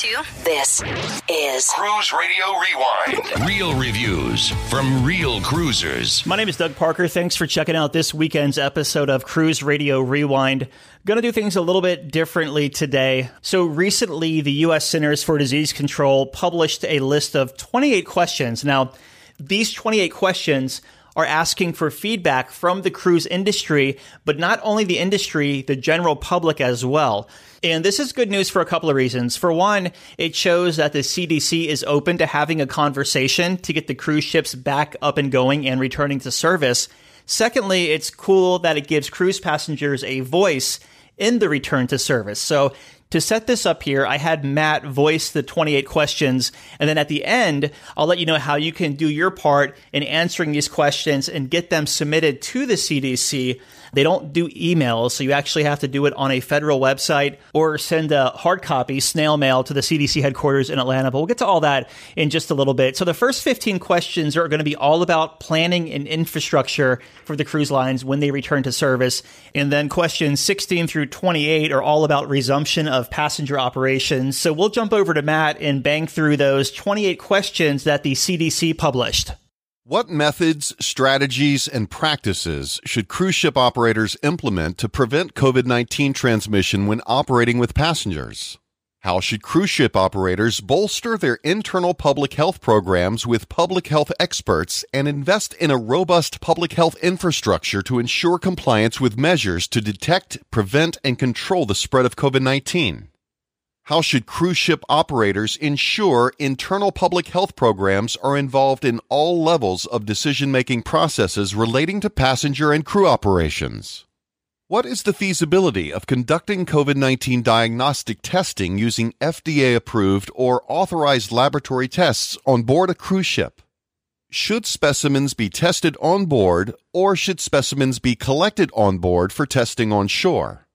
to. This is Cruise Radio Rewind. Real reviews from real cruisers. My name is Doug Parker. Thanks for checking out this weekend's episode of Cruise Radio Rewind. Going to do things a little bit differently today. So, recently, the U.S. Centers for Disease Control published a list of 28 questions. Now, these 28 questions are asking for feedback from the cruise industry, but not only the industry, the general public as well. And this is good news for a couple of reasons. For one, it shows that the CDC is open to having a conversation to get the cruise ships back up and going and returning to service. Secondly, it's cool that it gives cruise passengers a voice in the return to service. So to set this up here, I had Matt voice the 28 questions. And then at the end, I'll let you know how you can do your part in answering these questions and get them submitted to the CDC. They don't do emails, so you actually have to do it on a federal website or send a hard copy, snail mail, to the CDC headquarters in Atlanta. But we'll get to all that in just a little bit. So the first 15 questions are going to be all about planning and infrastructure for the cruise lines when they return to service. And then questions 16 through 28 are all about resumption of passenger operations. So we'll jump over to Matt and bang through those 28 questions that the CDC published. What methods, strategies, and practices should cruise ship operators implement to prevent COVID 19 transmission when operating with passengers? How should cruise ship operators bolster their internal public health programs with public health experts and invest in a robust public health infrastructure to ensure compliance with measures to detect, prevent, and control the spread of COVID 19? How should cruise ship operators ensure internal public health programs are involved in all levels of decision making processes relating to passenger and crew operations? What is the feasibility of conducting COVID 19 diagnostic testing using FDA approved or authorized laboratory tests on board a cruise ship? Should specimens be tested on board or should specimens be collected on board for testing on shore?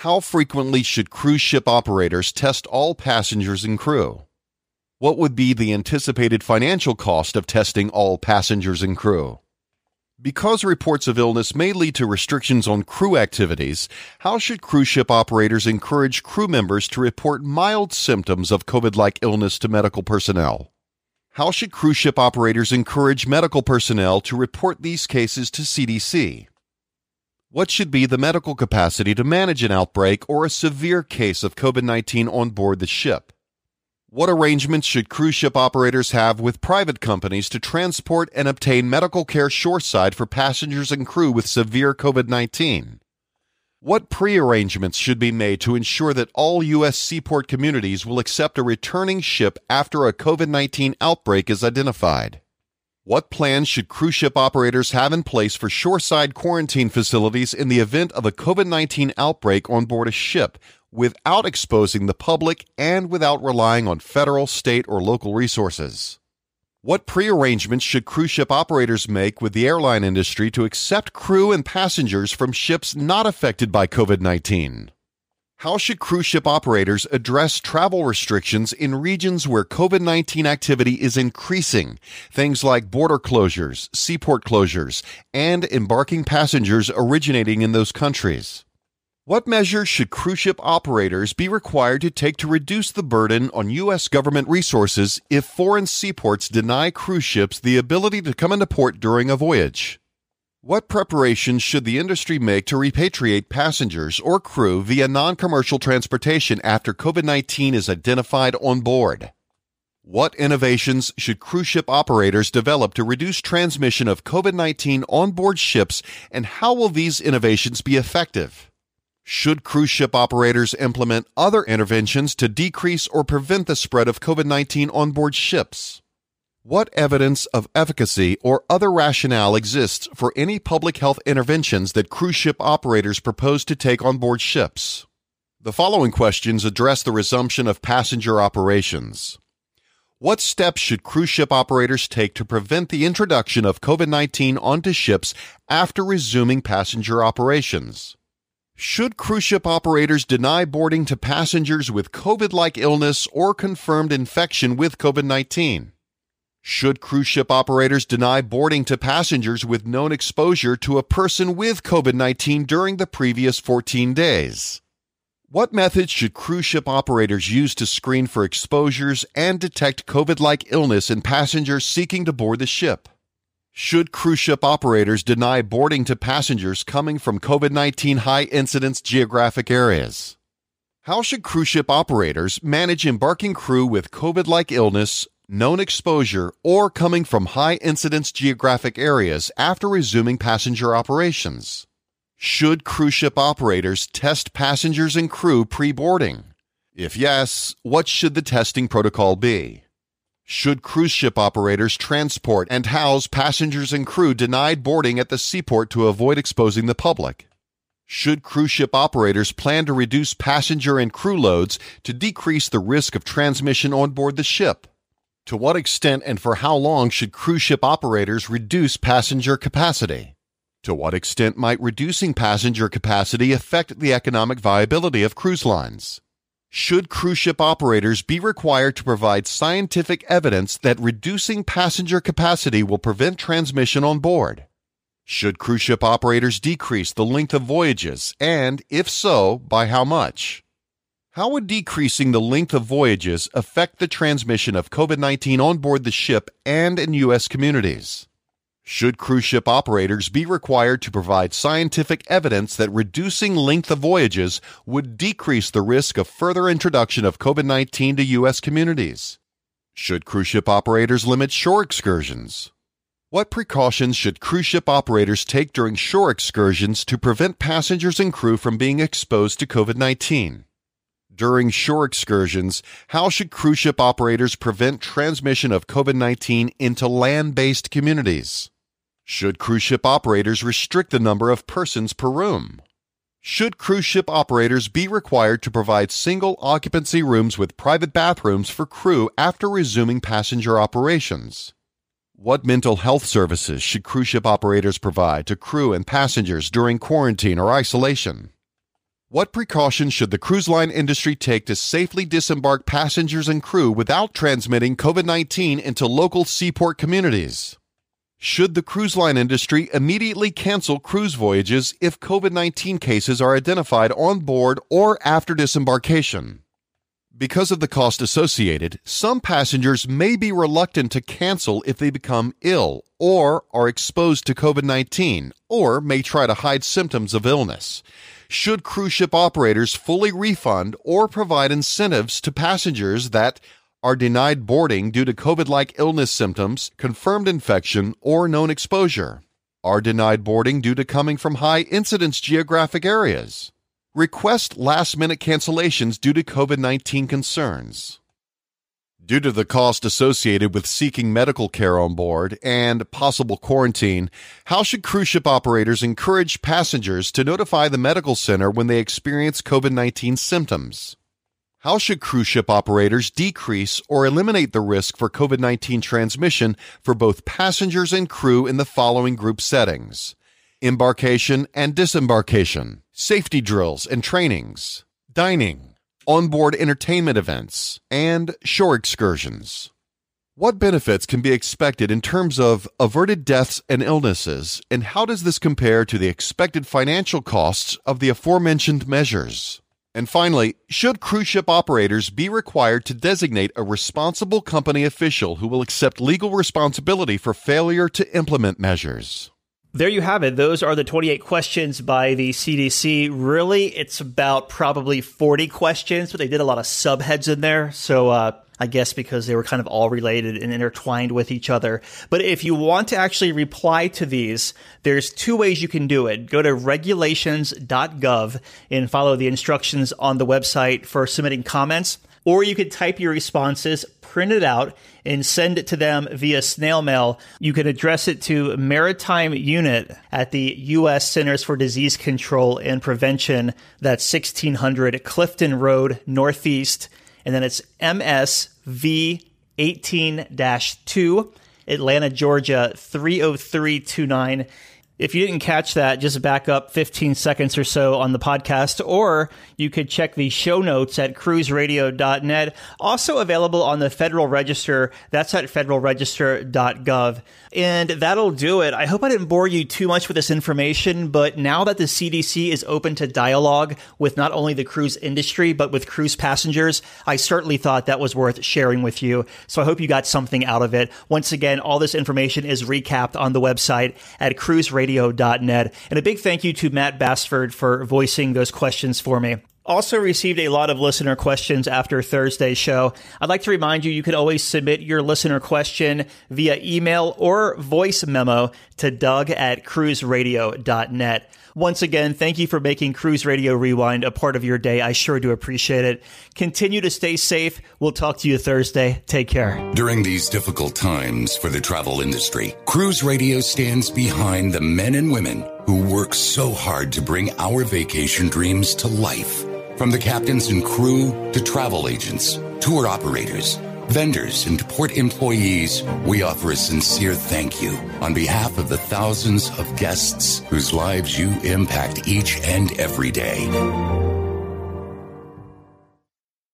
How frequently should cruise ship operators test all passengers and crew? What would be the anticipated financial cost of testing all passengers and crew? Because reports of illness may lead to restrictions on crew activities, how should cruise ship operators encourage crew members to report mild symptoms of COVID like illness to medical personnel? How should cruise ship operators encourage medical personnel to report these cases to CDC? What should be the medical capacity to manage an outbreak or a severe case of COVID 19 on board the ship? What arrangements should cruise ship operators have with private companies to transport and obtain medical care shoreside for passengers and crew with severe COVID 19? What pre-arrangements should be made to ensure that all U.S. seaport communities will accept a returning ship after a COVID-19 outbreak is identified? What plans should cruise ship operators have in place for shoreside quarantine facilities in the event of a COVID 19 outbreak on board a ship without exposing the public and without relying on federal, state, or local resources? What prearrangements should cruise ship operators make with the airline industry to accept crew and passengers from ships not affected by COVID 19? How should cruise ship operators address travel restrictions in regions where COVID 19 activity is increasing? Things like border closures, seaport closures, and embarking passengers originating in those countries. What measures should cruise ship operators be required to take to reduce the burden on U.S. government resources if foreign seaports deny cruise ships the ability to come into port during a voyage? What preparations should the industry make to repatriate passengers or crew via non commercial transportation after COVID 19 is identified on board? What innovations should cruise ship operators develop to reduce transmission of COVID 19 on board ships, and how will these innovations be effective? Should cruise ship operators implement other interventions to decrease or prevent the spread of COVID 19 on board ships? What evidence of efficacy or other rationale exists for any public health interventions that cruise ship operators propose to take on board ships? The following questions address the resumption of passenger operations. What steps should cruise ship operators take to prevent the introduction of COVID 19 onto ships after resuming passenger operations? Should cruise ship operators deny boarding to passengers with COVID like illness or confirmed infection with COVID 19? Should cruise ship operators deny boarding to passengers with known exposure to a person with COVID 19 during the previous 14 days? What methods should cruise ship operators use to screen for exposures and detect COVID like illness in passengers seeking to board the ship? Should cruise ship operators deny boarding to passengers coming from COVID 19 high incidence geographic areas? How should cruise ship operators manage embarking crew with COVID like illness, known exposure, or coming from high incidence geographic areas after resuming passenger operations? Should cruise ship operators test passengers and crew pre boarding? If yes, what should the testing protocol be? Should cruise ship operators transport and house passengers and crew denied boarding at the seaport to avoid exposing the public? Should cruise ship operators plan to reduce passenger and crew loads to decrease the risk of transmission on board the ship? To what extent and for how long should cruise ship operators reduce passenger capacity? To what extent might reducing passenger capacity affect the economic viability of cruise lines? Should cruise ship operators be required to provide scientific evidence that reducing passenger capacity will prevent transmission on board? Should cruise ship operators decrease the length of voyages, and if so, by how much? How would decreasing the length of voyages affect the transmission of COVID 19 on board the ship and in U.S. communities? Should cruise ship operators be required to provide scientific evidence that reducing length of voyages would decrease the risk of further introduction of COVID 19 to U.S. communities? Should cruise ship operators limit shore excursions? What precautions should cruise ship operators take during shore excursions to prevent passengers and crew from being exposed to COVID 19? During shore excursions, how should cruise ship operators prevent transmission of COVID 19 into land based communities? Should cruise ship operators restrict the number of persons per room? Should cruise ship operators be required to provide single occupancy rooms with private bathrooms for crew after resuming passenger operations? What mental health services should cruise ship operators provide to crew and passengers during quarantine or isolation? What precautions should the cruise line industry take to safely disembark passengers and crew without transmitting COVID 19 into local seaport communities? Should the cruise line industry immediately cancel cruise voyages if COVID 19 cases are identified on board or after disembarkation? Because of the cost associated, some passengers may be reluctant to cancel if they become ill or are exposed to COVID 19 or may try to hide symptoms of illness. Should cruise ship operators fully refund or provide incentives to passengers that are denied boarding due to COVID like illness symptoms, confirmed infection, or known exposure, are denied boarding due to coming from high incidence geographic areas, request last minute cancellations due to COVID 19 concerns. Due to the cost associated with seeking medical care on board and possible quarantine, how should cruise ship operators encourage passengers to notify the medical center when they experience COVID 19 symptoms? How should cruise ship operators decrease or eliminate the risk for COVID 19 transmission for both passengers and crew in the following group settings? Embarkation and disembarkation, safety drills and trainings, dining, onboard entertainment events, and shore excursions. What benefits can be expected in terms of averted deaths and illnesses, and how does this compare to the expected financial costs of the aforementioned measures? And finally, should cruise ship operators be required to designate a responsible company official who will accept legal responsibility for failure to implement measures? There you have it. Those are the 28 questions by the CDC. Really, it's about probably 40 questions, but they did a lot of subheads in there. So, uh, I guess because they were kind of all related and intertwined with each other. But if you want to actually reply to these, there's two ways you can do it. Go to regulations.gov and follow the instructions on the website for submitting comments. Or you could type your responses, print it out, and send it to them via snail mail. You can address it to Maritime Unit at the U.S. Centers for Disease Control and Prevention. That's 1600 Clifton Road, Northeast and then it's MSV 18 2, Atlanta, Georgia 30329. If you didn't catch that, just back up 15 seconds or so on the podcast, or you could check the show notes at cruiseradio.net. Also available on the Federal Register. That's at federalregister.gov. And that'll do it. I hope I didn't bore you too much with this information, but now that the CDC is open to dialogue with not only the cruise industry, but with cruise passengers, I certainly thought that was worth sharing with you. So I hope you got something out of it. Once again, all this information is recapped on the website at cruiseradio radio.net. And a big thank you to Matt Bassford for voicing those questions for me. Also received a lot of listener questions after Thursday's show. I'd like to remind you, you can always submit your listener question via email or voice memo to doug at cruiseradio.net. Once again, thank you for making Cruise Radio Rewind a part of your day. I sure do appreciate it. Continue to stay safe. We'll talk to you Thursday. Take care. During these difficult times for the travel industry, Cruise Radio stands behind the men and women who work so hard to bring our vacation dreams to life. From the captains and crew to travel agents, tour operators, vendors, and port employees, we offer a sincere thank you on behalf of the thousands of guests whose lives you impact each and every day.